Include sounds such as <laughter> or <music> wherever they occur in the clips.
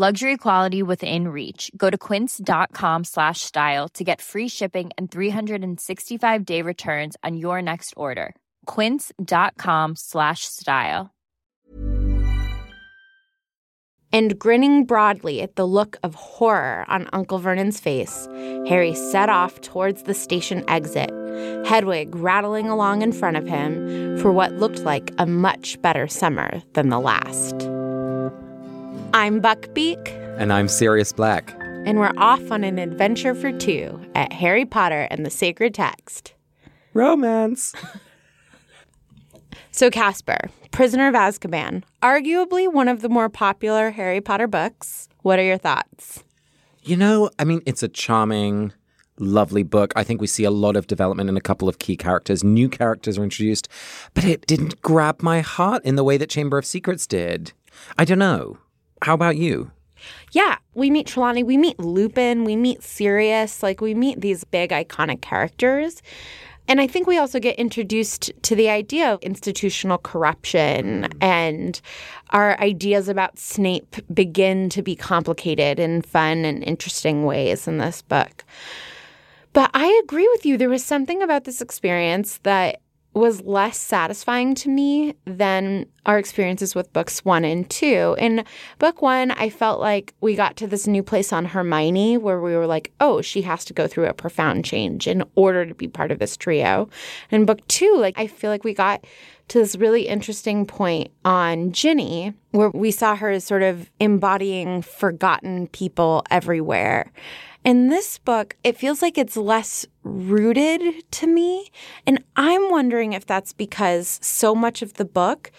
Luxury quality within reach. Go to quince.com slash style to get free shipping and 365 day returns on your next order. Quince.com slash style. And grinning broadly at the look of horror on Uncle Vernon's face, Harry set off towards the station exit, Hedwig rattling along in front of him for what looked like a much better summer than the last. I'm Buckbeak. And I'm Sirius Black. And we're off on an adventure for two at Harry Potter and the Sacred Text. Romance. So, Casper, Prisoner of Azkaban, arguably one of the more popular Harry Potter books. What are your thoughts? You know, I mean, it's a charming, lovely book. I think we see a lot of development in a couple of key characters. New characters are introduced, but it didn't grab my heart in the way that Chamber of Secrets did. I don't know. How about you? Yeah, we meet Trelawney, we meet Lupin, we meet Sirius, like we meet these big iconic characters. And I think we also get introduced to the idea of institutional corruption mm. and our ideas about Snape begin to be complicated in fun and interesting ways in this book. But I agree with you. There was something about this experience that was less satisfying to me than our experiences with books one and two. In book one, I felt like we got to this new place on Hermione where we were like, oh, she has to go through a profound change in order to be part of this trio. In book two, like, I feel like we got to this really interesting point on Ginny, where we saw her as sort of embodying forgotten people everywhere. In this book, it feels like it's less rooted to me. And I'm wondering if that's because so much of the book,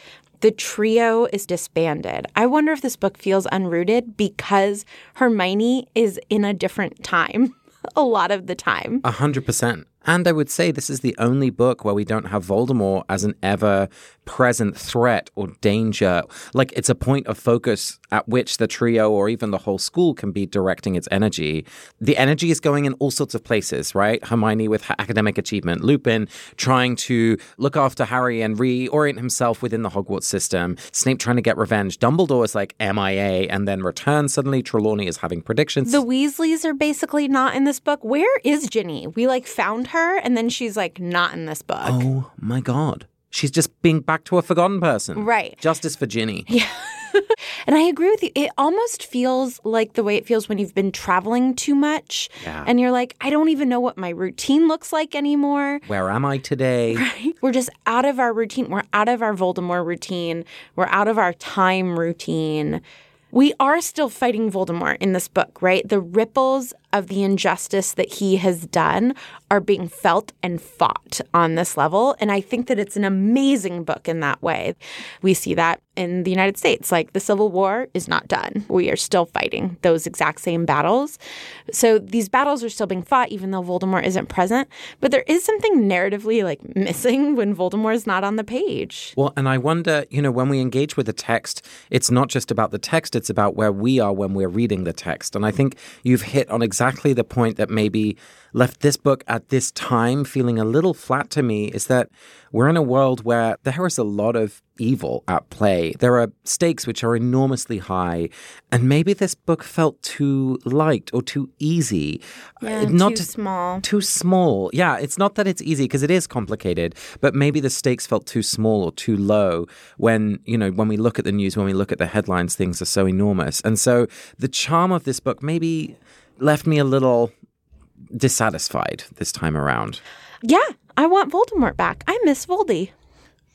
the trio is disbanded. I wonder if this book feels unrooted because Hermione is in a different time <laughs> a lot of the time. A hundred percent. And I would say this is the only book where we don't have Voldemort as an ever present threat or danger. Like it's a point of focus at which the trio or even the whole school can be directing its energy. The energy is going in all sorts of places, right? Hermione with her academic achievement, Lupin trying to look after Harry and reorient himself within the Hogwarts system, Snape trying to get revenge, Dumbledore is like MIA and then returns suddenly, Trelawney is having predictions. The Weasleys are basically not in this book. Where is Ginny? We like found her and then she's like not in this book. Oh my god. She's just being back to a forgotten person. Right. Justice for Ginny. <laughs> Yeah. and I agree with you. It almost feels like the way it feels when you've been traveling too much. Yeah. And you're like, I don't even know what my routine looks like anymore. Where am I today? <laughs> Right. We're just out of our routine. We're out of our Voldemort routine. We're out of our time routine. We are still fighting Voldemort in this book, right? The ripples of the injustice that he has done are being felt and fought on this level. And I think that it's an amazing book in that way. We see that in the United States. Like the Civil War is not done. We are still fighting those exact same battles. So these battles are still being fought, even though Voldemort isn't present. But there is something narratively like missing when Voldemort is not on the page. Well, and I wonder, you know, when we engage with a text, it's not just about the text, it's about where we are when we're reading the text. And I think you've hit on exactly exactly the point that maybe left this book at this time feeling a little flat to me is that we're in a world where there is a lot of evil at play. There are stakes which are enormously high, and maybe this book felt too light or too easy. Yeah, Uh, not too to- small. Too small. Yeah, it's not that it's easy because it is complicated, but maybe the stakes felt too small or too low when, you know, when we look at the news, when we look at the headlines, things are so enormous. And so the charm of this book maybe left me a little dissatisfied this time around. Yeah, I want Voldemort back. I miss Voldy.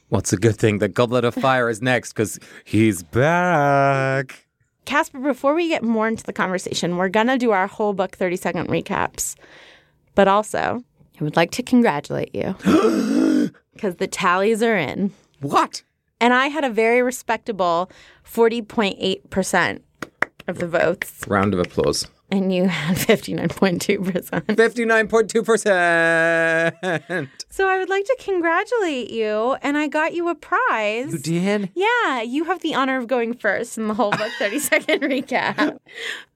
What's a good thing? The Goblet of Fire is next because he's back. Casper, before we get more into the conversation, we're going to do our whole book 30 second recaps. But also, I would like to congratulate you <gasps> because the tallies are in. What? And I had a very respectable 40.8% of the votes, Round of applause. And you had <laughs> 59.2%. 59.2%. So I would like to congratulate you, and I got you a prize. You did? Yeah, you have the honor of going first in the whole book 30 second <laughs> recap.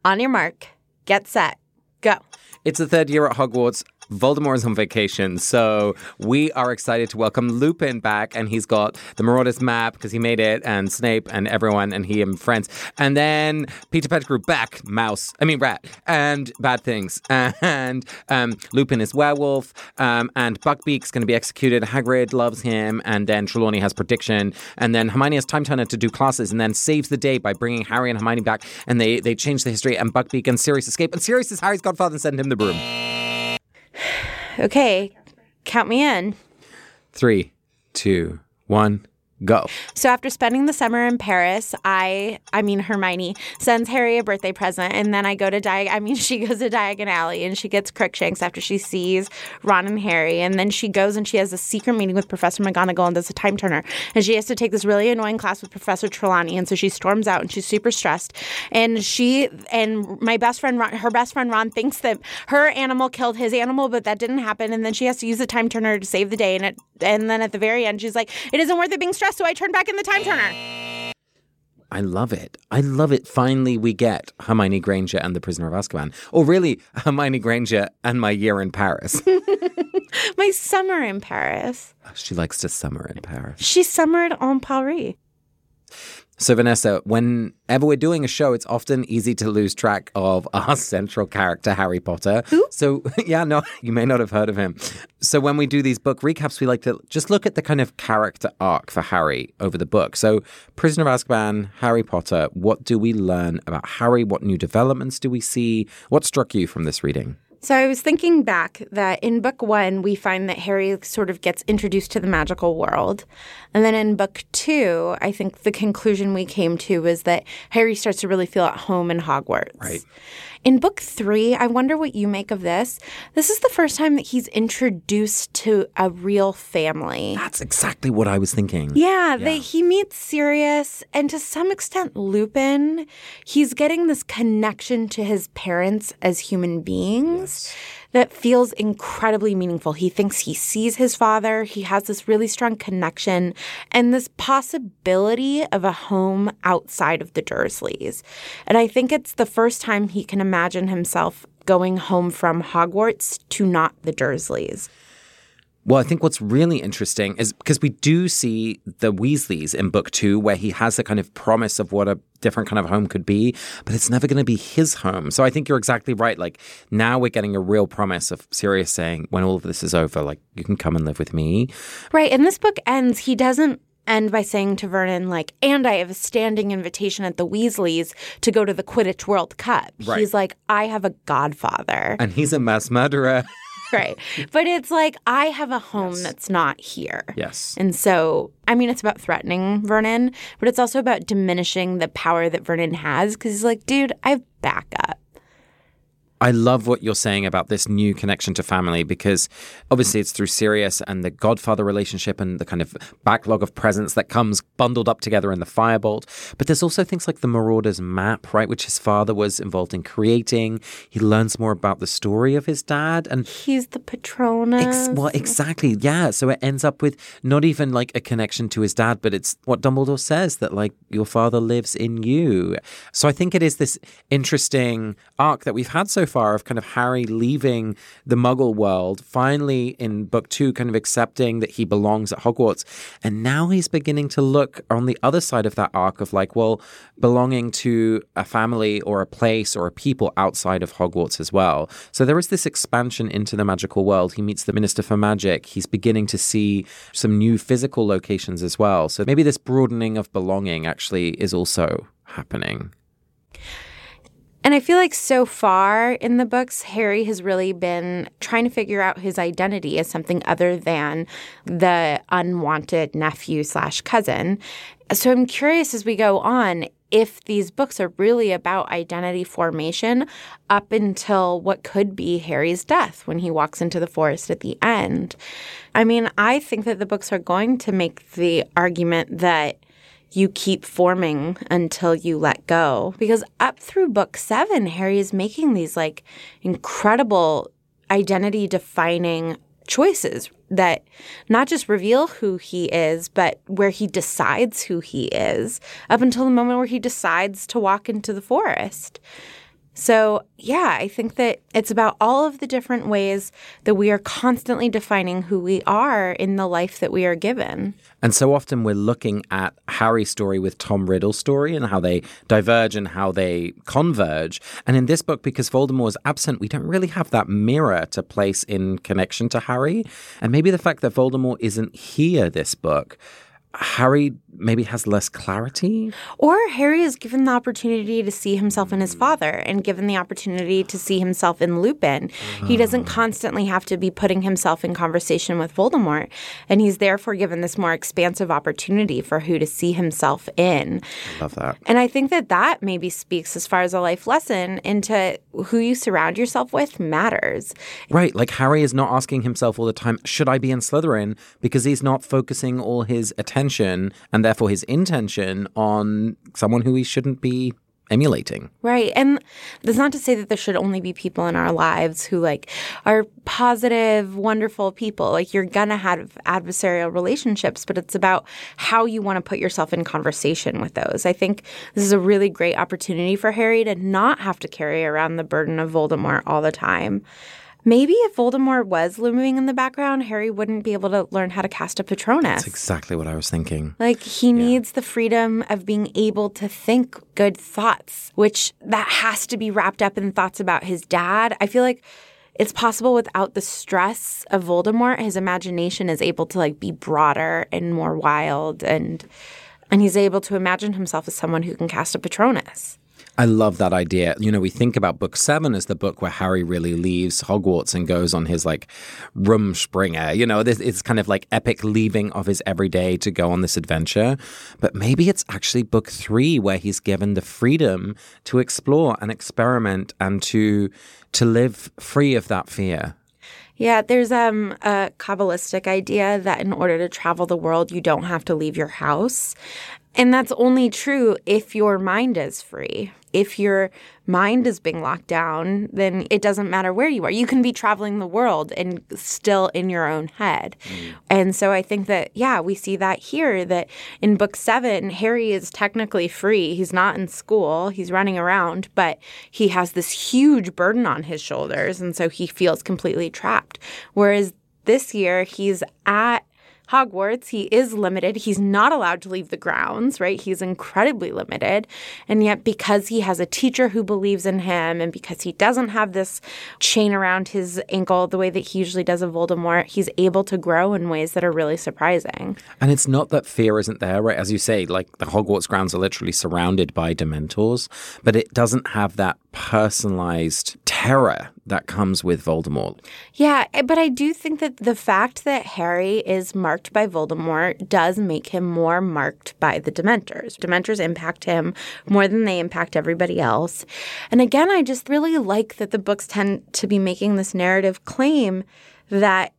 On your mark, get set, go. It's the third year at Hogwarts. Voldemort is on vacation, so we are excited to welcome Lupin back, and he's got the Marauders map because he made it, and Snape and everyone, and he and friends, and then Peter Pettigrew back, mouse, I mean rat, and bad things, <laughs> and um, Lupin is werewolf, um, and Buckbeak's going to be executed. Hagrid loves him, and then Trelawney has prediction, and then Hermione has time turner to do classes, and then saves the day by bringing Harry and Hermione back, and they they change the history, and Buckbeak and Sirius escape, and Sirius is Harry's godfather and send him the broom. Okay, count me in. Three, two, one, go. So after spending the summer in Paris, I I mean Hermione sends Harry a birthday present and then I go to Diag I mean <laughs> she goes to Diagon Alley and she gets Crookshanks after she sees Ron and Harry and then she goes and she has a secret meeting with Professor McGonagall and does a time turner and she has to take this really annoying class with Professor Trelawney and so she storms out and she's super stressed and she and my best friend Ron, her best friend Ron thinks that her animal killed his animal but that didn't happen and then she has to use the time turner to save the day and it and then at the very end she's like it isn't worth it being stressed so I turn back in the time turner. I love it. I love it. Finally, we get Hermione Granger and the Prisoner of Azkaban. Or really, Hermione Granger and my year in Paris. <laughs> My summer in Paris. she likes to summer in Paris. She summered en Paris. So, Vanessa, whenever we're doing a show, it's often easy to lose track of <laughs> our central character, Harry Potter. Who? So, <laughs> yeah, no, you may not have heard of him. So, when we do these book recaps, we like to just look at the kind of character arc for Harry over the book. So, Prisoner of Azkaban, Harry Potter, what do we learn about Harry? What new developments do we see? What struck you from this reading? So I was thinking back that in book one, we find that Harry sort of gets introduced to the magical world. And then in book two, I think the conclusion we came to was that Harry starts to really feel at home in Hogwarts. Right. In book three, I wonder what you make of this. This is the first time that he's introduced to a real family. That's exactly what I was thinking. Yeah, They, he meets Sirius and to some extent Lupin. He's getting this connection to his parents as human beings that feels incredibly meaningful. He thinks he sees his father, he has this really strong connection, and this possibility of a home outside of the Dursleys. And I think it's the first time he can imagine himself going home from Hogwarts to not the Dursleys. Well, I think what's really interesting is because we do see the Weasleys in book two, where he has a kind of promise of what a different kind of home could be, but it's never going to be his home. So I think you're exactly right. Like now we're getting a real promise of Sirius saying, when all of this is over, like you can come and live with me. Right. And this book ends, he doesn't end by saying to Vernon, like, and I have a standing invitation at the Weasleys to go to the Quidditch World Cup. Right. He's like, I have a godfather. And he's a mass murderer. <laughs> <laughs> right. But it's like, I have a home that's not here. yes. And so, I mean, it's about threatening Vernon, but it's also about diminishing the power that Vernon has because he's like, dude, I have backup. I love what you're saying about this new connection to family because obviously it's through Sirius and the Godfather relationship and the kind of backlog of presents that comes bundled up together in the Firebolt. But there's also things like the Marauders map, right, which his father was involved in creating. He learns more about the story of his dad and He's the Patronus. Ex- well, exactly. Yeah. So it ends up with not even like a connection to his dad, but it's what Dumbledore says that like your father lives in you. So I think it is this interesting arc that we've had so far of kind of Harry leaving the muggle world, finally in book two, kind of accepting that he belongs at Hogwarts. And now he's beginning to look on the other side of that arc of like, well, belonging to a family or a place or a people outside of Hogwarts as well. So there is this expansion into the magical world. He meets the Minister for Magic. He's beginning to see some new physical locations as well. So maybe this broadening of belonging actually is also happening. And I feel like so far in the books, Harry has really been trying to figure out his identity as something other than the unwanted nephew slash cousin. So I'm curious as we go on if these books are really about identity formation up until what could be Harry's death when he walks into the forest at the end. I mean, I think that the books are going to make the argument that you keep forming until you let go. Because up through book seven, Harry is making these like incredible identity defining choices that not just reveal who he is, but where he decides who he is up until the moment where he decides to walk into the forest. So, yeah, I think that it's about all of the different ways that we are constantly defining who we are in the life that we are given. And so often we're looking at Harry's story with Tom Riddle's story and how they diverge and how they converge. And in this book, because Voldemort is absent, we don't really have that mirror to place in connection to Harry. And maybe the fact that Voldemort isn't here this book Harry maybe has less clarity? Or Harry is given the opportunity to see himself in his father and given the opportunity to see himself in Lupin. He doesn't ah. constantly have to be putting himself in conversation with Voldemort. And he's therefore given this more expansive opportunity for who to see himself in. I love that. And I think that that maybe speaks as far as a life lesson into who you surround yourself with matters. Right. Like Harry is not asking himself all the time, should I be in Slytherin? Because he's not focusing all his attention and therefore his intention on someone who he shouldn't be emulating. Right. And that's not to say that there should only be people in our lives who like are positive, wonderful people. Like you're going to have adversarial relationships, but it's about how you want to put yourself in conversation with those. I think this is a really great opportunity for Harry to not have to carry around the burden of Voldemort all the time. Maybe if Voldemort was looming in the background, Harry wouldn't be able to learn how to cast a Patronus. That's exactly what I was thinking. Like he yeah. needs the freedom of being able to think good thoughts, which that has to be wrapped up in thoughts about his dad. I feel like it's possible without the stress of Voldemort, his imagination is able to like be broader and more wild and and he's able to imagine himself as someone who can cast a Patronus. I love that idea. You know, we think about book seven as the book where Harry really leaves Hogwarts and goes on his like Rumspringa. You know, this, it's kind of like epic leaving of his everyday to go on this adventure. But maybe it's actually book three where he's given the freedom to explore and experiment and to to live free of that fear. Yeah, there's um, a Kabbalistic idea that in order to travel the world, you don't have to leave your house. And that's only true if your mind is free. If your mind is being locked down, then it doesn't matter where you are. You can be traveling the world and still in your own head. Mm. And so I think that, yeah, we see that here that in book seven, Harry is technically free. He's not in school, he's running around, but he has this huge burden on his shoulders. And so he feels completely trapped. Whereas this year, he's at Hogwarts, he is limited. He's not allowed to leave the grounds, right? He's incredibly limited. And yet, because he has a teacher who believes in him and because he doesn't have this chain around his ankle the way that he usually does of Voldemort, he's able to grow in ways that are really surprising. And it's not that fear isn't there, right? As you say, like the Hogwarts grounds are literally surrounded by Dementors, but it doesn't have that personalized terror that comes with Voldemort. Yeah, eh, but I do think that the fact that Harry is marked by Voldemort does make him more marked by the Dementors. Dementors impact him more than they impact everybody else. And again, I just really like that the books tend to be making this narrative claim that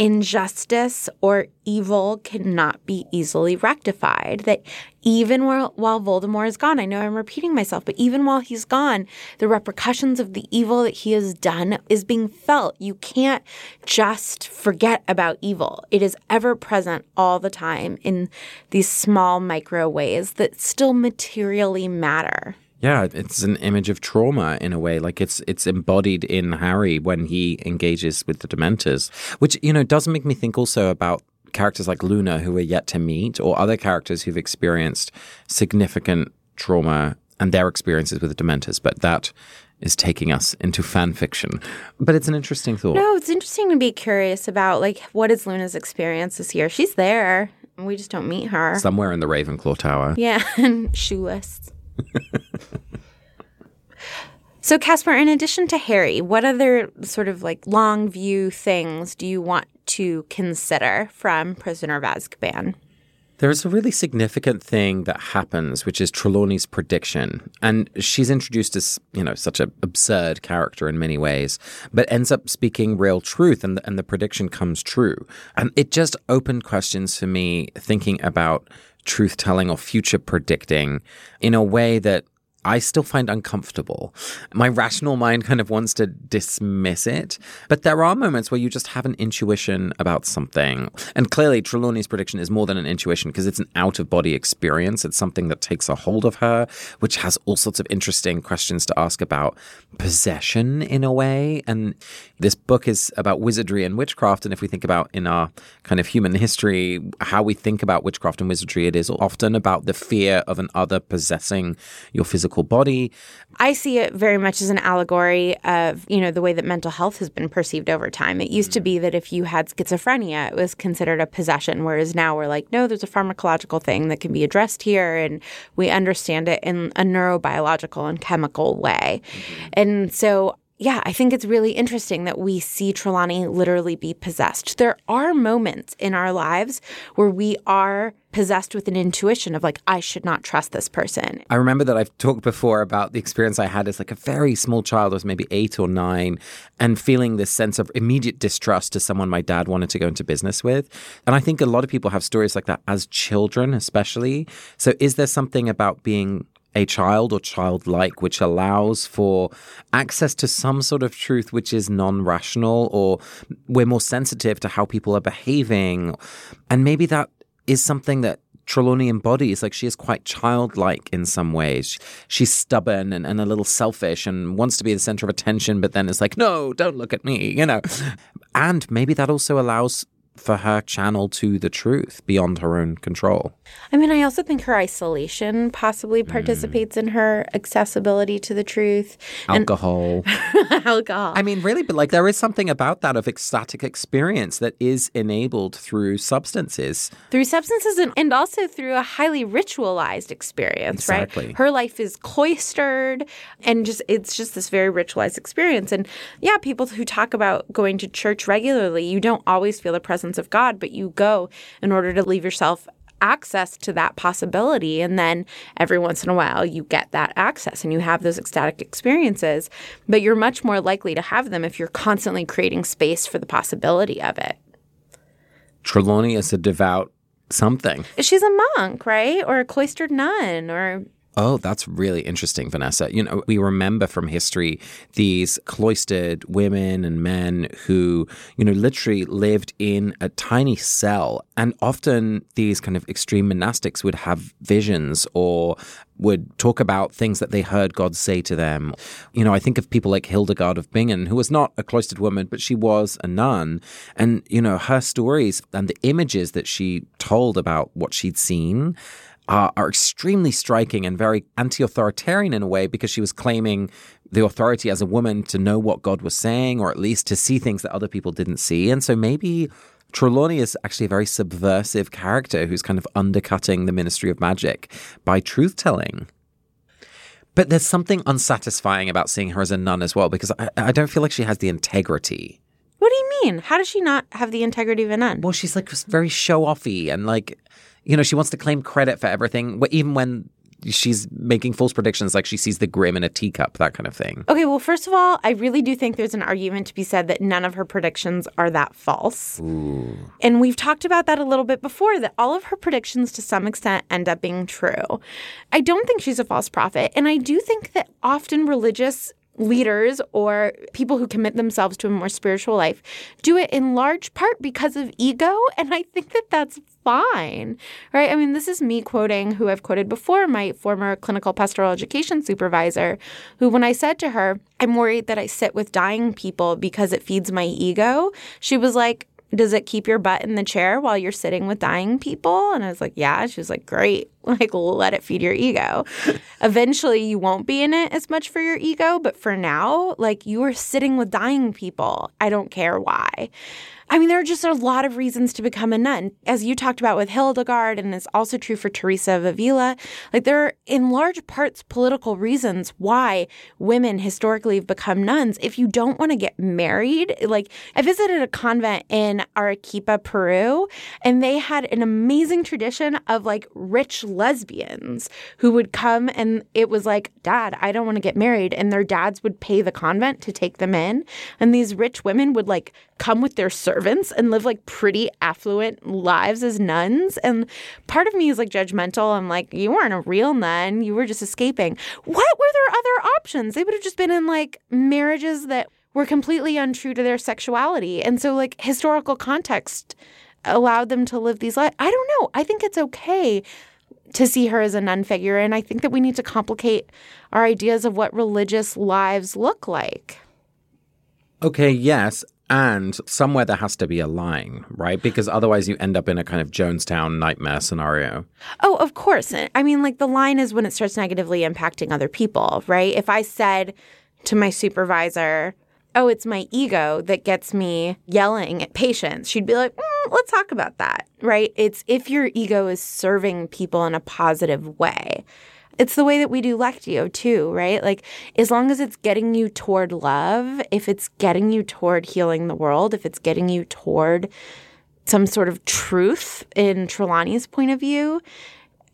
injustice or evil cannot be easily rectified. That even while, while Voldemort is gone, I know I'm repeating myself, but even while he's gone, the repercussions of the evil that he has done is being felt. You can't just forget about evil. It is ever present all the time in these small micro ways that still materially matter. Yeah, it's an image of trauma in a way. Like it's it's embodied in Harry when he engages with the Dementors, which you know does make me think also about characters like Luna who are yet to meet, or other characters who've experienced significant trauma and their experiences with the Dementors. But that is taking us into fan fiction. But it's an interesting thought. No, it's interesting to be curious about like what is Luna's experience this year. She's there. and We just don't meet her. Somewhere in the Ravenclaw Tower. Yeah, <laughs> and shoeless. <laughs> so, Casper, in addition to Harry, what other sort of like long view things do you want to consider from Prisoner of Azkaban? There's a really significant thing that happens, which is Trelawney's prediction. And she's introduced as, you know, such an absurd character in many ways, but ends up speaking real truth and the, and the prediction comes true. And it just opened questions for me thinking about truth telling or future predicting in a way that I still find uncomfortable. My rational mind kind of wants to dismiss it, but there are moments where you just have an intuition about something. And clearly, Trelawney's prediction is more than an intuition because it's an out of body experience. It's something that takes a hold of her, which has all sorts of interesting questions to ask about possession in a way. And this book is about wizardry and witchcraft. And if we think about in our kind of human history, how we think about witchcraft and wizardry, it is often about the fear of an other possessing your physical physical body. I see it very much as an allegory of, you know, the way that mental health has been perceived over time. It used to be that if you had schizophrenia, it was considered a possession, whereas now we're like, no, there's a pharmacological thing that can be addressed here, and we understand it in a neurobiological and chemical way. Mm-hmm. And so yeah, I think it's really interesting that we see Trelawney literally be possessed. There are moments in our lives where we are possessed with an intuition of like, I should not trust this person. I remember that I've talked before about the experience I had as like a very small child, I was maybe eight or nine, and feeling this sense of immediate distrust to someone my dad wanted to go into business with. And I think a lot of people have stories like that as children, especially. So is there something about being a child or childlike, which allows for access to some sort of truth which is non rational, or we're more sensitive to how people are behaving. And maybe that is something that Trelawney embodies. Like she is quite childlike in some ways. She's stubborn and, and a little selfish and wants to be the center of attention, but then is like, no, don't look at me, you know. And maybe that also allows for her channel to the truth beyond her own control. I mean, I also think her isolation possibly hmm. participates mm. in her accessibility to the truth. Alcohol. And <laughs> alcohol. I mean, really, but like there is something about that of ecstatic experience that is enabled through substances. Through substances and, and also through a highly ritualized experience, exactly. right? Her life is cloistered and just it's just this very ritualized experience. And yeah, people who talk about going to church regularly, you don't always feel the presence presence of God, but you go in order to leave yourself access to that possibility. And then every once in a while, you get that access and you have those ecstatic experiences. But you're much more likely to have them if you're constantly creating space for the possibility of it. Trelawney is a devout something. She's a monk, right? Or a cloistered nun or Oh, that's really interesting, Vanessa. You know, we remember from history these cloistered women and men who, you know, literally lived in a tiny cell. And often these kind of extreme monastics would have visions or would talk about things that they heard God say to them. You know, I think of people like Hildegard of Bingen, who was not a cloistered woman, but she was a nun. And, you know, her stories and the images that she told about what she'd seen uh, are extremely striking and very anti authoritarian in a way because she was claiming the authority as a woman to know what God was saying or at least to see things that other people didn't see. And so maybe Trelawney is actually a very subversive character who's kind of undercutting the ministry of magic by truth telling. But there's something unsatisfying about seeing her as a nun as well because I, I don't feel like she has the integrity. What do you mean? How does she not have the integrity of a nun? Well, she's like very show offy and like you know, she wants to claim credit for everything, even when she's making false predictions like she sees the grim in a teacup that kind of thing okay well first of all i really do think there's an argument to be said that none of her predictions are that false Ooh. and we've talked about that a little bit before that all of her predictions to some extent end up being true i don't think she's a false prophet and i do think that often religious leaders or people who commit themselves to a more spiritual life do it in large part because of ego. And I think that that's fine, right? I mean, this is me quoting who I've quoted before, my former clinical pastoral education supervisor, who, when I said to her, I'm worried that I sit with dying people because it feeds my ego, she was like, does it keep your butt in the chair while you're sitting with dying people? And I was like, yeah. She was like, great. <laughs> Like, let it feed your ego. <laughs> Eventually, you won't be in it as much for your ego. But for now, like, you are sitting with dying people. I don't care why. I mean, there are just a lot of reasons to become a nun. As you talked about with Hildegard, and it's also true for Teresa of Avila, like there are in large parts political reasons why women historically have become nuns. If you don't want to get married, like I visited a convent in Arequipa, Peru, and they had an amazing tradition of like rich lesbians who would come and it was like, Dad, I don't want to get married. And their dads would pay the convent to take them in. And these rich women would like come with their servants and live like pretty affluent lives as nuns. And part of me is like judgmental. I'm like, you weren't a real nun. You were just escaping. What were their other options? They would have just been in like marriages that were completely untrue to their sexuality. And so, like, historical context allowed them to live these lives. I don't know. I think it's okay to see her as a nun figure. And I think that we need to complicate our ideas of what religious lives look like. Okay, yes. And somewhere there has to be a line, right? Because otherwise you end up in a kind of Jonestown nightmare scenario. Oh, of course. I mean, like the line is when it starts negatively impacting other people, right? If I said to my supervisor, oh, it's my ego that gets me yelling at patients, she'd be like, mm, let's talk about that, right? It's if your ego is serving people in a positive way. It's the way that we do Lectio too, right? Like, as long as it's getting you toward love, if it's getting you toward healing the world, if it's getting you toward some sort of truth in Trelawney's point of view,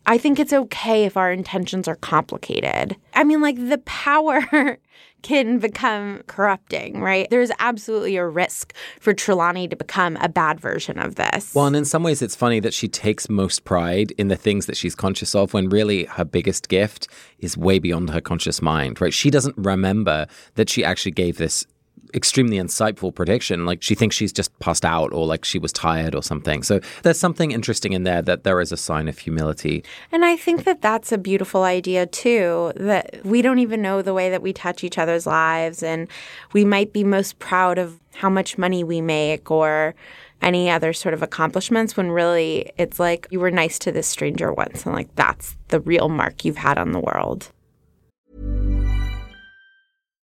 I think it's okay if our intentions are complicated. I mean, like, the power <laughs> can become corrupting, right? There's absolutely a risk for Trelawney to become a bad version of this. Well, and in some ways, it's funny that she takes most pride in the things that she's conscious of when really her biggest gift is way beyond her conscious mind, right? She doesn't remember that she actually gave this extremely insightful prediction. Like she thinks she's just passed out or like she was tired or something. So there's something interesting in there that there is a sign of humility. And I think that that's a beautiful idea too, that we don't even know the way that we touch each other's lives. And we might be most proud of how much money we make or any other sort of accomplishments when really it's like you were nice to this stranger once and like that's the real mark you've had on the world.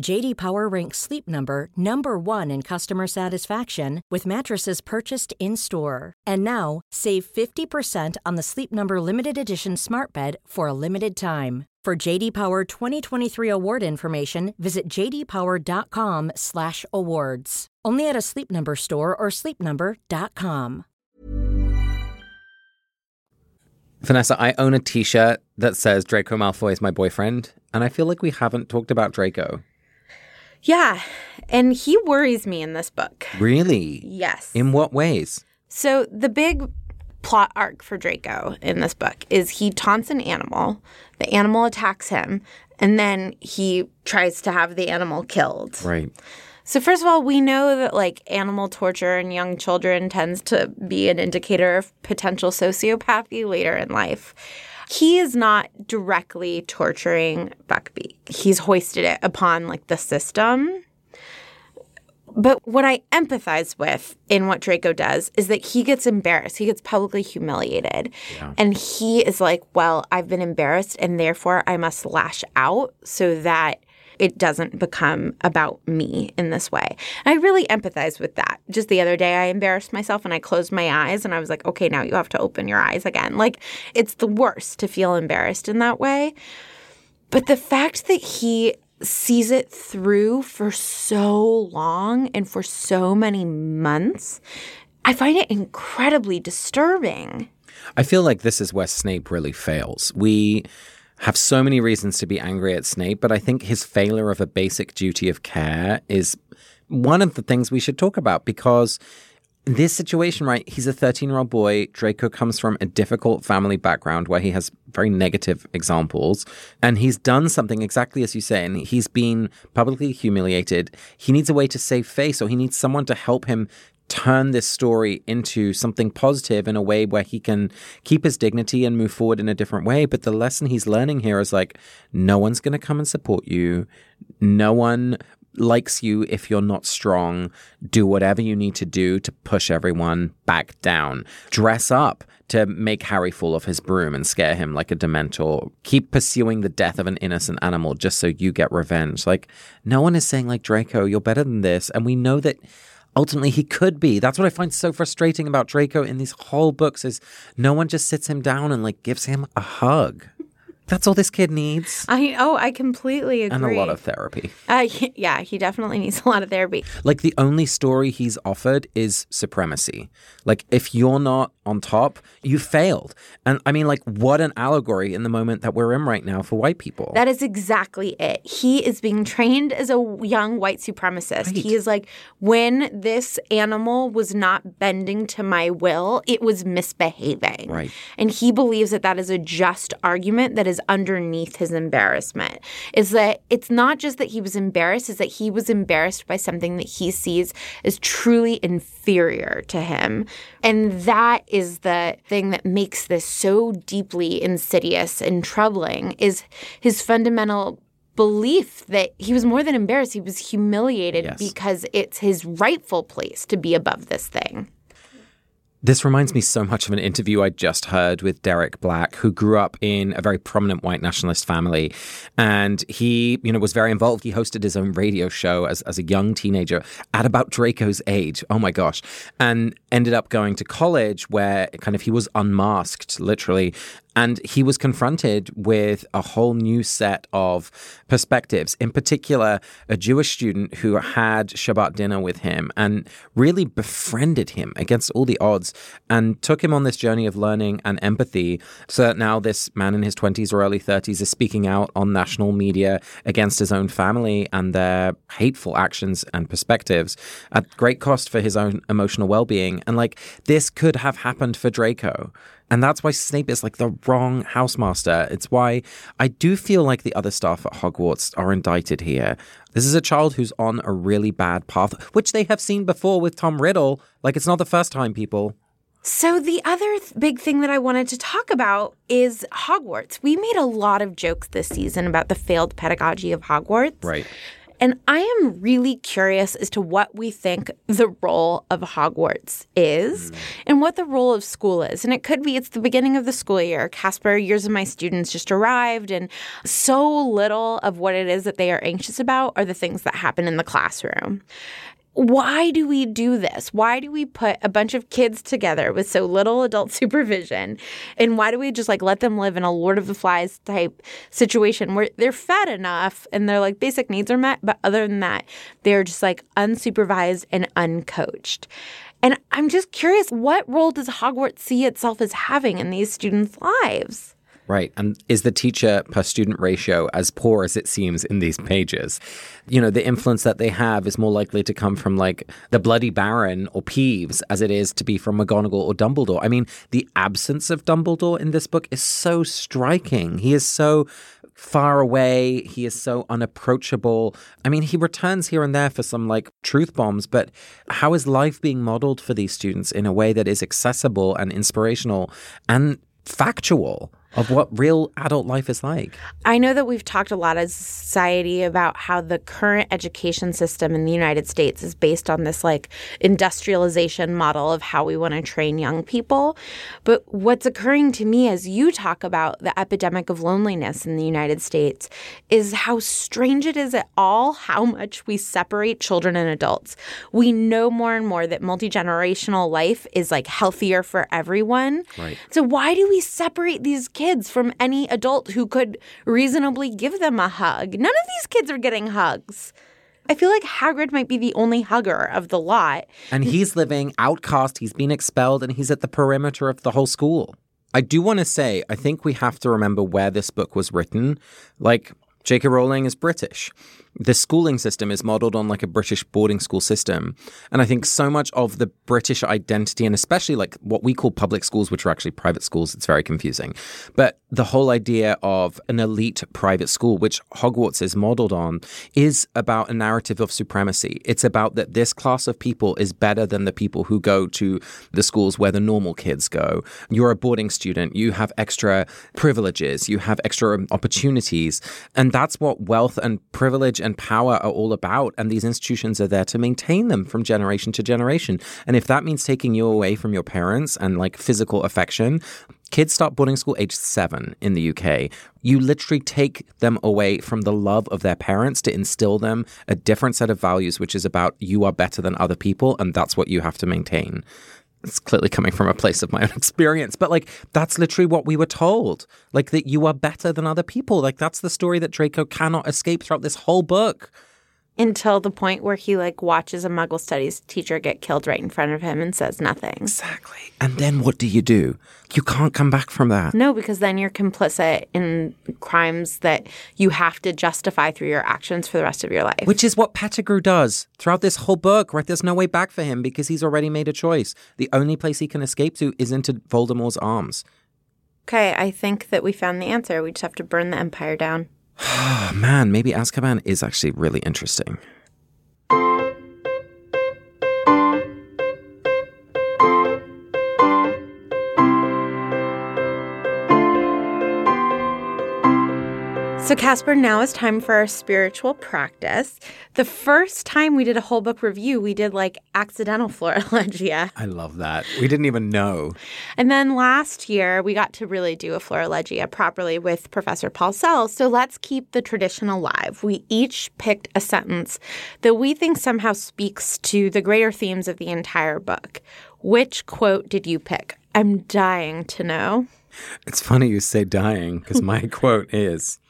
JD Power ranks Sleep Number number 1 in customer satisfaction with mattresses purchased in-store. And now, save 50% on the Sleep Number limited edition smart bed for a limited time. For JD Power 2023 award information, visit jdpower.com/awards. Only at a Sleep Number store or sleepnumber.com. Vanessa, I own a T-shirt that says Draco Malfoy is my boyfriend, and I feel like we haven't talked about Draco. Yeah, and he worries me in this book. Really? Yes. In what ways? So the big plot arc for Draco in this book is he taunts an animal, the animal attacks him, and then he tries to have the animal killed. Right. So first of all, we know that like animal torture in young children tends to be an indicator of potential sociopathy later in life. He is not directly torturing Buckbeak. He's hoisted it upon like the system. But what I empathize with in what Draco does is that he gets embarrassed. He gets publicly humiliated. Yeah. And he is like, well, I've been embarrassed and therefore I must lash out so that it doesn't become about me in this way. I really empathize with that. Just the other day, I embarrassed myself and I closed my eyes and I was like, okay, now you have to open your eyes again. Like, it's the worst to feel embarrassed in that way. But the fact that he sees it through for so long and for so many months, I find it incredibly disturbing. I feel like this is where Snape really fails. We have so many reasons to be angry at Snape, but I think his failure of a basic duty of care is one of the things we should talk about because this situation, right? He's a 13 year old boy. Draco comes from a difficult family background where he has very negative examples. And he's done something exactly as you say. And he's been publicly humiliated. He needs a way to save face, or he needs someone to help him turn this story into something positive in a way where he can keep his dignity and move forward in a different way. But the lesson he's learning here is like, no one's going to come and support you. No one likes you if you're not strong. Do whatever you need to do to push everyone back down. Dress up to make Harry fall off his broom and scare him like a dementor. Keep pursuing the death of an innocent animal just so you get revenge. Like, no one is saying, like, Draco, you're better than this. And we know that ultimately he could be. That's what I find so frustrating about Draco in these whole books is no one just sits him down and like gives him a hug. That's all this kid needs. I oh, I completely agree. And a lot of therapy. Uh, yeah, he definitely <laughs> needs a lot of therapy. Like the only story he's offered is supremacy. Like if you're not on top, you failed. And I mean, like what an allegory in the moment that we're in right now for white people. That is exactly it. He is being trained as a young white supremacist. Right. He is like, when this animal was not bending to my will, it was misbehaving. Right. And he believes that that is a just argument that is underneath his embarrassment is that it's not just that he was embarrassed, is that he was embarrassed by something that he sees as truly inferior to him. And that is the thing that makes this so deeply insidious and troubling is his fundamental belief that he was more than embarrassed, he was humiliated yes. because it's his rightful place to be above this thing. This reminds me so much of an interview I just heard with Derek Black, who grew up in a very prominent white nationalist family. And he, you know, was very involved. He hosted his own radio show as, as a young teenager at about Draco's age. Oh my gosh. And ended up going to college where kind of he was unmasked, literally, and he was confronted with a whole new set of perspectives, in particular, a Jewish student who had Shabbat dinner with him and really befriended him against all the odds and took him on this journey of learning and empathy. So that now this man in his 20s or early 30s is speaking out on national media against his own family and their hateful actions and perspectives at great cost for his own emotional well being. And like this could have happened for Draco. And that's why Snape is like the wrong housemaster. It's why I do feel like the other staff at Hogwarts are indicted here. This is a child who's on a really bad path, which they have seen before with Tom Riddle. Like, it's not the first time, people. So, the other th- big thing that I wanted to talk about is Hogwarts. We made a lot of jokes this season about the failed pedagogy of Hogwarts. Right. And I am really curious as to what we think the role of Hogwarts is mm. and what the role of school is. And it could be it's the beginning of the school year. Casper, years of my students just arrived, and so little of what it is that they are anxious about are the things that happen in the classroom why do we do this? Why do we put a bunch of kids together with so little adult <laughs> supervision? And why do we just like let them live in a Lord of the Flies type situation where they're fed enough and their like basic needs are met, but other than that, they're just like unsupervised and uncoached? And I'm just curious, what role does Hogwarts see itself as having in these students' lives? Right. And is the teacher per student ratio as poor as it seems in these pages? You know, the influence that they have is more likely to come from like the Bloody Baron or Peeves as it is to be from McGonagall or Dumbledore. I mean, the absence of Dumbledore in this book is so striking. He is so far away. He is so unapproachable. I mean, he returns here and there for some like truth bombs, but how is life being modeled for these students in a way that is accessible and inspirational and factual? Of what real adult life is like. I know that we've talked a lot as society about how the current education system in the United States is based on this like industrialization model of how we want to train young people. But what's occurring to me as you talk about the epidemic of loneliness in the United States is how strange it is at all how much we separate children and adults. We know more and more that multi-generational life is like healthier for everyone. Right. So why do we separate these kids from any adult who could reasonably give them a hug. None of these kids are getting hugs. I feel like Hagrid might be the only hugger of the lot. And he's living outcast, he's been expelled, and he's at the perimeter of the whole school. I do want to say, I think we have to remember where this book was written. Like, J.K. Rowling is British the schooling system is modeled on like a British boarding school system. And I think so much of the British identity, and especially like what we call public schools, which are actually private schools, it's very confusing. But the whole idea of an elite private school, which Hogwarts is modeled on, is about a narrative of supremacy. It's about that this class of people is better than the people who go to the schools where the normal kids go. You're a boarding student, you have extra privileges, you have extra opportunities. And that's what wealth and privilege and power are all about. And these institutions are there to maintain them from generation to generation. And if that means taking you away from your parents and like physical affection, Kids start boarding school age seven in the UK. You literally take them away from the love of their parents to instill them a different set of values, which is about you are better than other people, and that's what you have to maintain. It's clearly coming from a place of my own <laughs> experience, but like that's literally what we were told. Like that you are better than other people. Like that's the story that Draco cannot escape throughout this whole book until the point where he like watches a muggle studies teacher get killed right in front of him and says nothing. Exactly. And then what do you do? You can't come back from that. No because then you're complicit in crimes that you have to justify through your actions for the rest of your life. Which is what pettigrew does throughout this whole book right? There's no way back for him because he's already made a choice. The only place he can escape to is into voldemort's arms. Okay i think that we found the answer. We just have to burn the empire down <sighs> Man, maybe Azkaban is actually really interesting. So, Casper, now is time for our spiritual practice. The first time we did a whole book review, we did like accidental <laughs> florilegia. I love that. We didn't even know. And then last year, we got to really do a florilegia properly with Professor Paulsell. So, let's keep the tradition alive. We each picked a sentence that we think somehow speaks to the greater themes of the entire book. Which quote did you pick? I'm dying to know. It's funny you say dying because my <laughs> quote is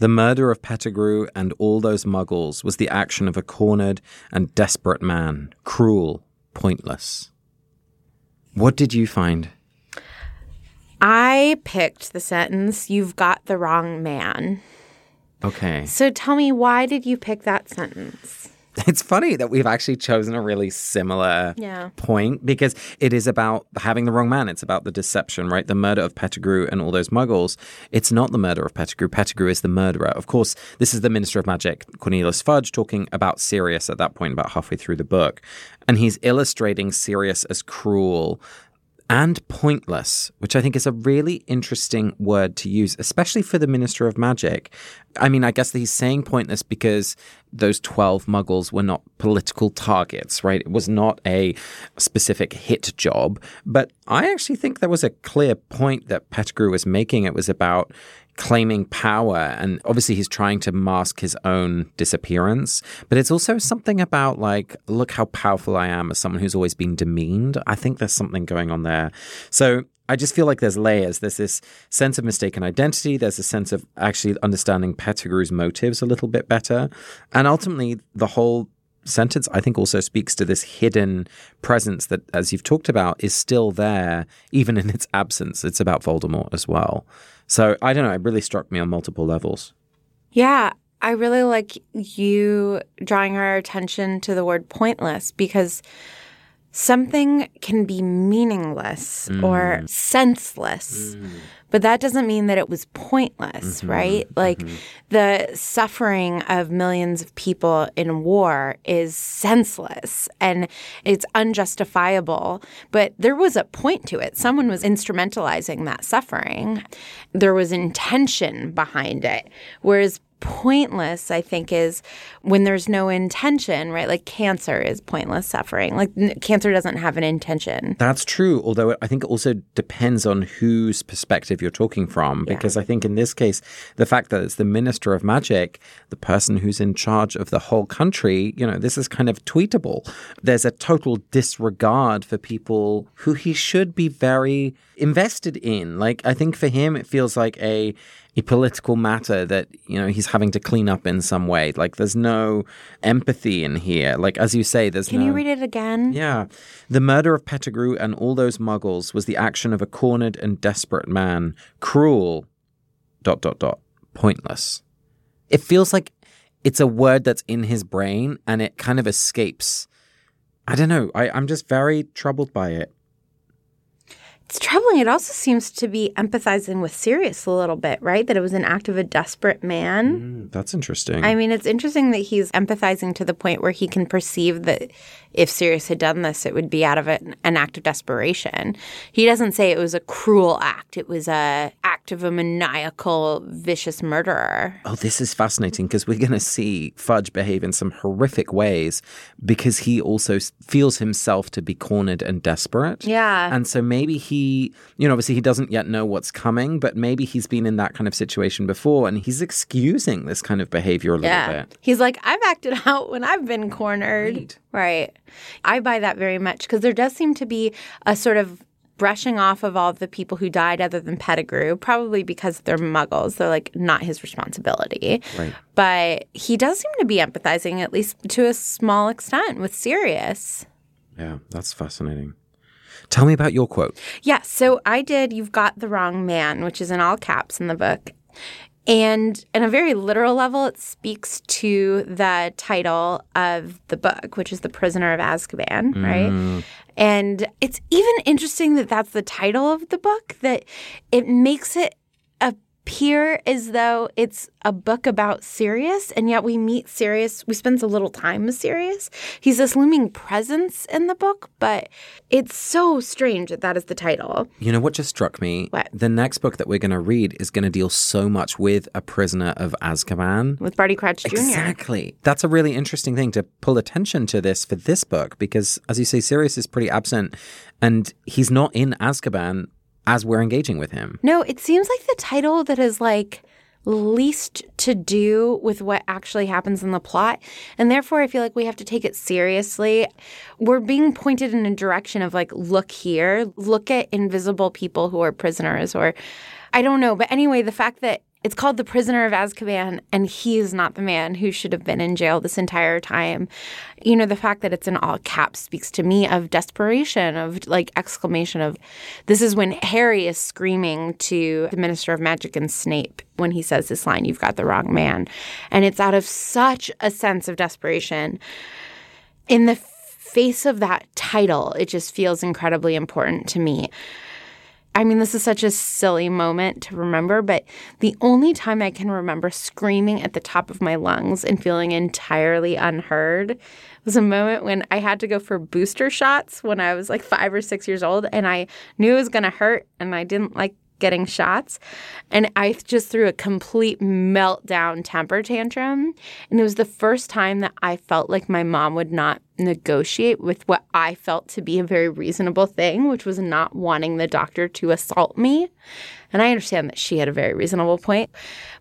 the murder of Pettigrew and all those muggles was the action of a cornered and desperate man, cruel, pointless. What did you find? I picked the sentence, You've got the wrong man. Okay. So tell me, why did you pick that sentence? <laughs> it's funny that we've actually chosen a really similar yeah. point because it is about having the wrong man. It's about the deception, right? The murder of Pettigrew and all those muggles. It's not the murder of Pettigrew. Pettigrew is the murderer. Of course, this is the Minister of Magic, Cornelius Fudge, talking about Sirius at that point, about halfway through the book. And he's illustrating Sirius as cruel and pointless, which I think is a really interesting word to use, especially for the Minister of Magic. I mean, I guess he's saying pointless because those 12 muggles were not political targets, right? It was not a specific hit job. But I actually think there was a clear point that Pettigrew was making. It was about claiming power. And obviously, he's trying to mask his own disappearance. But it's also something about, like, look how powerful I am as someone who's always been demeaned. I think there's something going on there. So I just feel like there's layers. There's this sense of mistaken identity. There's a sense of actually understanding Pettigrew's motives a little bit better. And ultimately, the whole sentence, I think, also speaks to this hidden presence that, as you've talked about, is still there, even in its absence. It's about Voldemort as well. So I don't know. It really struck me on multiple levels. Yeah, I really like you drawing our attention to the word pointless because something can be meaningless mm. or senseless. Mm. But that doesn't mean that it was pointless, mm-hmm. right? Like mm-hmm. the suffering of millions of people in war is senseless and it's unjustifiable. But there was a point to it. Someone was instrumentalizing that suffering, there was intention behind it. Whereas pointless i think is when there's no intention right like cancer is pointless suffering like n- cancer doesn't have an intention That's true, although I think it also depends on whose perspective you're talking from. Because I think in this case, the fact that it's the Minister of Magic, the person who's in charge of the whole country, you know, this is kind of tweetable. There's a total disregard for people who he should be very invested in. Like, I think for him, it feels like a a political matter that you know he's having to clean up in some way like there's no empathy in here like as you say there's can no you read it again yeah. The murder of Pettigrew and all those muggles was the action of a cornered and desperate man. Cruel, dot, dot, dot, pointless. It feels like it's a word that's in his brain and it kind of escapes. I don't know. I, I'm just very troubled by it. It's troubling. It also seems to be empathizing with Sirius a little bit, right? That it was an act of a desperate man. Mm, that's interesting. I mean, it's interesting that he's empathizing to the point where he can perceive that if Sirius had done this, it would be out of an, an act of desperation. He doesn't say it was a cruel act. It was a act of a maniacal, vicious murderer. Oh, this is fascinating because we're going to see Fudge behave in some horrific ways because he also feels himself to be cornered and desperate. Yeah. And so maybe he, you know, obviously he doesn't yet know what's coming, but maybe he's been in that kind of situation before and he's excusing this kind of behavior a little Yeah. bit. He's like, I've acted <laughs> out when I've been cornered. Right. Right. I buy that very much because there does seem to be a sort of brushing off of all of the people who died other than Pettigrew, probably because they're muggles. They're like not his responsibility. Right. But he does seem to be empathizing, at least to a small extent, with Sirius. Yeah, that's fascinating. Tell me about your quote. Yeah, so I did You've Got the Wrong Man, which is in all caps in the book. And in a very literal level, it speaks to the title of the book, which is The Prisoner of Azkaban, right? Mm. And it's even interesting that that's the title of the book, that it makes it appear as though it's a book about Sirius, and yet we meet Sirius. We spend a little time with Sirius. He's this looming presence in the book, but it's so strange that that is the title. You know what just struck me? What? The next book that we're going to read is going to deal so much with a prisoner of Azkaban. with Barty Crouch Jr. Exactly. That's a really interesting thing to pull attention to this for this book because, as you say, Sirius is pretty absent and he's not in Azkaban as we're engaging with him. No, it seems like the title that is like least to do with what actually happens in the plot. And therefore, I feel like we have to take it seriously. We're being pointed in a direction of like, look here, look at invisible people who are prisoners, or I don't know. But anyway, the fact that it's called The Prisoner of Azkaban, and he is not the man who should have been in jail this entire time. You know, the fact that it's in all caps speaks to me of desperation, of like exclamation of this is when Harry is screaming to the Minister of Magic and Snape when he says this line, You've got the wrong man. And it's out of such a sense of desperation. In the face of that title, it just feels incredibly important to me. I mean, this is such a silly moment to remember, but the only time I can remember screaming at the top of my lungs and feeling entirely unheard was a moment when I had to go for booster shots when I was like five or six years old, and I knew it was going to hurt, and I didn't like getting shots. And I just threw a complete meltdown temper tantrum. And it was the first time that I felt like my mom would not negotiate with what I felt to be a very reasonable thing, which was not wanting the doctor to assault me. And I understand that she had a very reasonable point.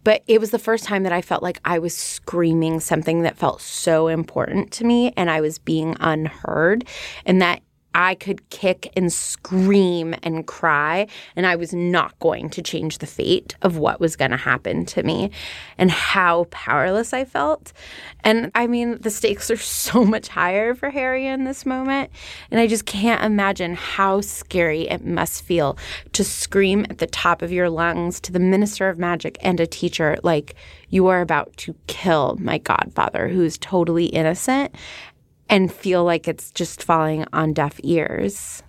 But it was the first time that I felt like I was screaming something that felt so important to me and I was being unheard and that I could kick and scream and cry, and I was not going to change the fate of what was going to happen to me and how powerless I felt. And I mean, the stakes are <laughs> so much higher for Harry in this moment. And I just can't imagine how scary it must feel to scream at the top of your lungs to the minister of magic and a teacher, like, you are about to kill my godfather, who's totally innocent, and feel like it's just falling on deaf ears.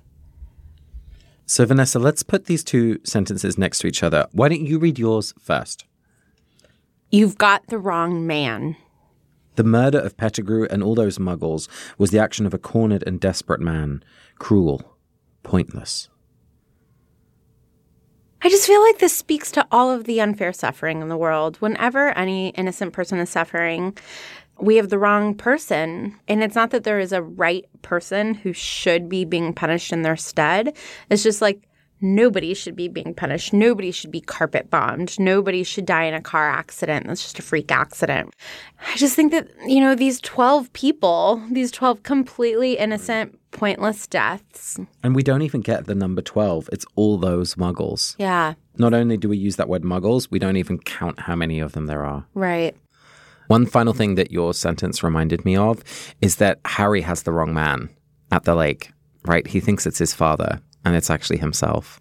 So, Vanessa, let's put these two sentences next to each other. Why don't you read yours first? You've got the wrong man. The murder of Pettigrew and all those muggles was the action of a cornered and desperate man, cruel, pointless. I just feel like this speaks to all of the unfair suffering in the world. Whenever any innocent person is suffering, we have the wrong person. And it's not that there is a right person who should be being punished in their stead. It's just like nobody should be being punished. Nobody should be carpet bombed. Nobody should die in a car accident. That's just a freak accident. I just think that, you know, these 12 people, these 12 completely innocent, pointless deaths. And we don't even get the number 12. It's all those muggles. Yeah. Not only do we use that word muggles, we don't even count how many of them there are. Right. One final thing that your sentence reminded me of is that Harry has the wrong man at the lake, right? He thinks it's his father and it's actually himself.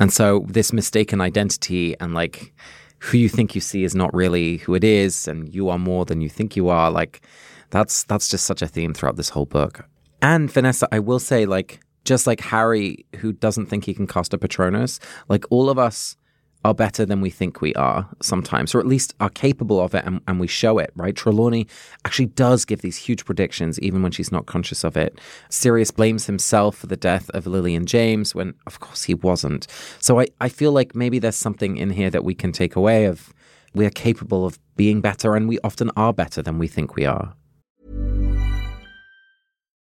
And so this mistaken identity and like who you think you see is not really who it is and you are more than you think you are like that's that's just such a theme throughout this whole book. And Vanessa, I will say like just like Harry who doesn't think he can cast a Patronus, like all of us are better than we think we are sometimes, or at least are capable of it and, and, we show it, right? Trelawney actually does give these huge predictions even when she's not conscious of it. Sirius blames himself for the death of Lily and James when, of course, he wasn't. So I, I feel like maybe there's something in here that we can take away of we are capable of being better and we often are better than we think we are.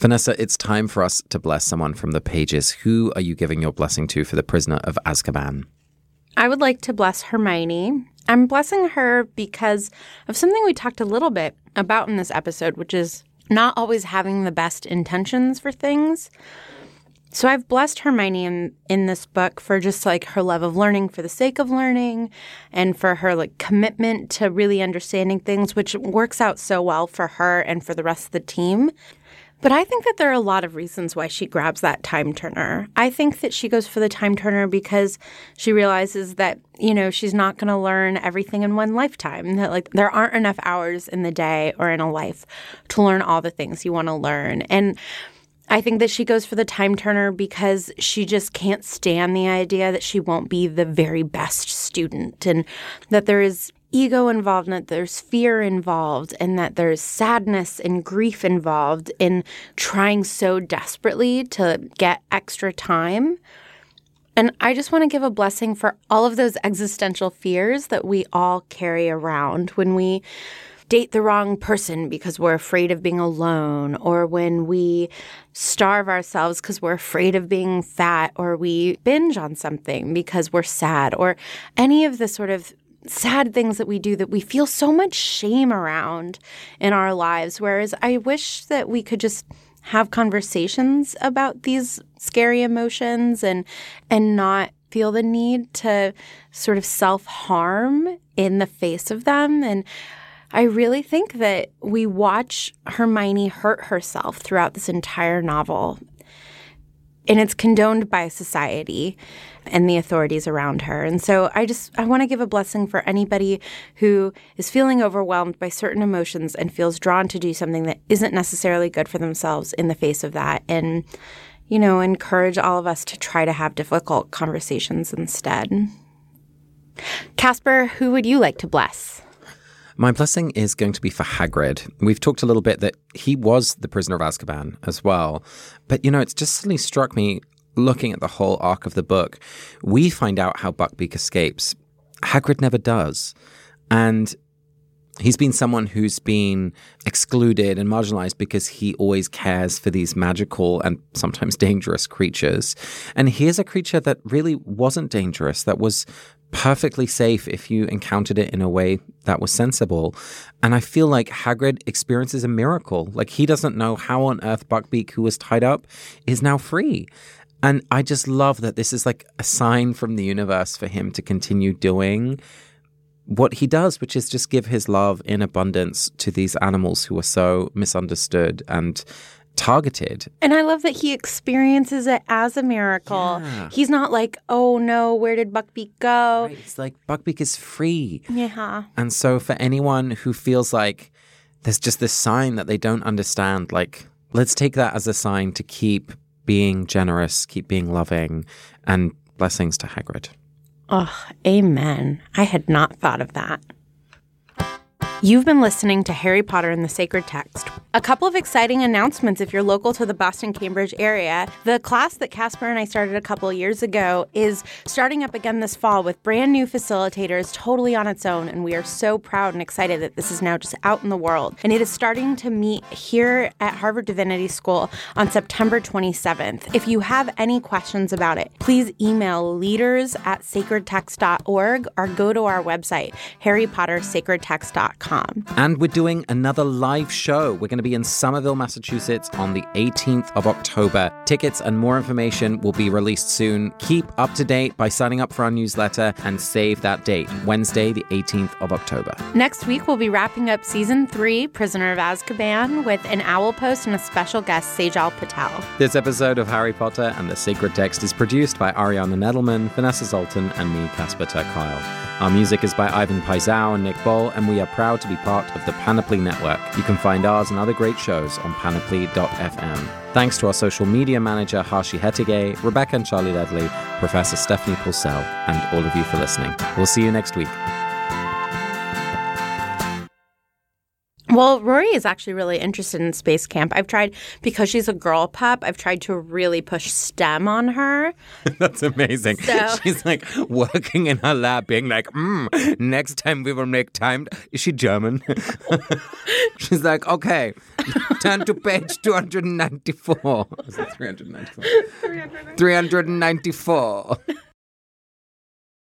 Vanessa, it's time for us to bless someone from the pages. Who are you giving your blessing to for the prisoner of Azkaban? I would like to bless Hermione. I'm blessing her because of something we talked a little bit about in this episode, which is not always having the best intentions for things. So I've blessed Hermione in, in this book for just like her love of learning for the sake of learning and for her like commitment to really understanding things, which works out so well for her and for the rest of the team. But I think that there are a lot of reasons why she grabs that time turner. I think that she goes for the time turner because she realizes that, you know, she's not going to learn everything in one lifetime. That, like, there aren't enough hours in the day or in a life to learn all the things you want to learn. And I think that she goes for the time turner because she just can't stand the idea that she won't be the very best student and that there is ego involved and that there's fear involved and that there's sadness and grief involved in trying so desperately to get extra time. And I just want to give a blessing for all of those existential fears that we all carry around when we date the wrong person because we're afraid of being alone, or when we starve ourselves because we're afraid of being fat, or we binge on something because we're sad, or any of the sort of sad things that we do that we feel so much shame around in our lives. Whereas I wish that we could just have conversations about these scary emotions and and not feel the need to sort of self-harm in the face of them and I really think that we watch Hermione hurt herself throughout this entire novel. And it's condoned by society and the authorities around her. And so I just I want to give a blessing for anybody who is feeling overwhelmed by certain emotions and feels drawn to do something that isn't necessarily good for themselves in the face of that and you know, encourage all of us to try to have difficult conversations instead. Casper, who would you like to bless? My blessing is going to be for Hagrid. We've talked a little bit that he was the prisoner of Azkaban as well. But, you know, it's just suddenly struck me looking at the whole arc of the book. We find out how Buckbeak escapes. Hagrid never does. And he's been someone who's been excluded and marginalized because he always cares for these magical and sometimes dangerous creatures. And here's a creature that really wasn't dangerous, that was perfectly safe if you encountered it in a way that was sensible. And I feel like Hagrid experiences a miracle. Like he doesn't know how on earth Buckbeak, who was tied up, is now free. And I just love that this is like a sign from the universe for him to continue doing what he does, which is just give his love in abundance to these animals who are so misunderstood and targeted. And I love that he experiences it as a miracle. Yeah. He's not like, oh no, where did Buckbeak go? Right? It's like Buckbeak is free. Yeah. And so for anyone who feels like there's just this sign that they don't understand, like let's take that as a sign to keep being generous, keep being loving, and blessings to Hagrid. Oh, amen. I had not thought of that. You've been listening to Harry Potter and the Sacred Text. A couple of exciting announcements if you're local to the Boston Cambridge area. The class that Casper and I started a couple years ago is starting up again this fall with brand new facilitators totally on its own. And we are so proud and excited that this is now just out in the world. And it is starting to meet here at Harvard Divinity School on September 27th. If you have any questions about it, please email leaders at sacredtext.org or go to our website, harrypottersacredtext.com. And we're doing another live show. We're going to be in Somerville, Massachusetts on the 18th of October. Tickets and more information will be released soon. Keep up to date by signing up for our newsletter and save that date, Wednesday, the 18th of October. Next week, we'll be wrapping up season three, Prisoner of Azkaban, with an owl post and a special guest, Sejal Patel. This episode of Harry Potter and the Sacred Text is produced by Ariana Nedelman, Vanessa Zoltan, and me, Casper ter Kuile. Our music is by Ivan Paisau and Nick Boll, and we are proud to be part of the Panoply Network. You can find ours and other great shows on panoply.fm. Thanks to our social media manager, Harshi Hetige, Rebecca and Charlie Ledley, Professor Stephanie Paulsell, and all of you for listening. We'll see you next week. Well, Rory is actually really interested in space camp. I've tried because she's a girl pup. I've tried to really push STEM on her. <laughs> That's amazing. So- <laughs> She's like working in her lab, being like, mm, next time we will make time. Is she German? <laughs> She's like, okay, turn to page 294. Is it 394? 394.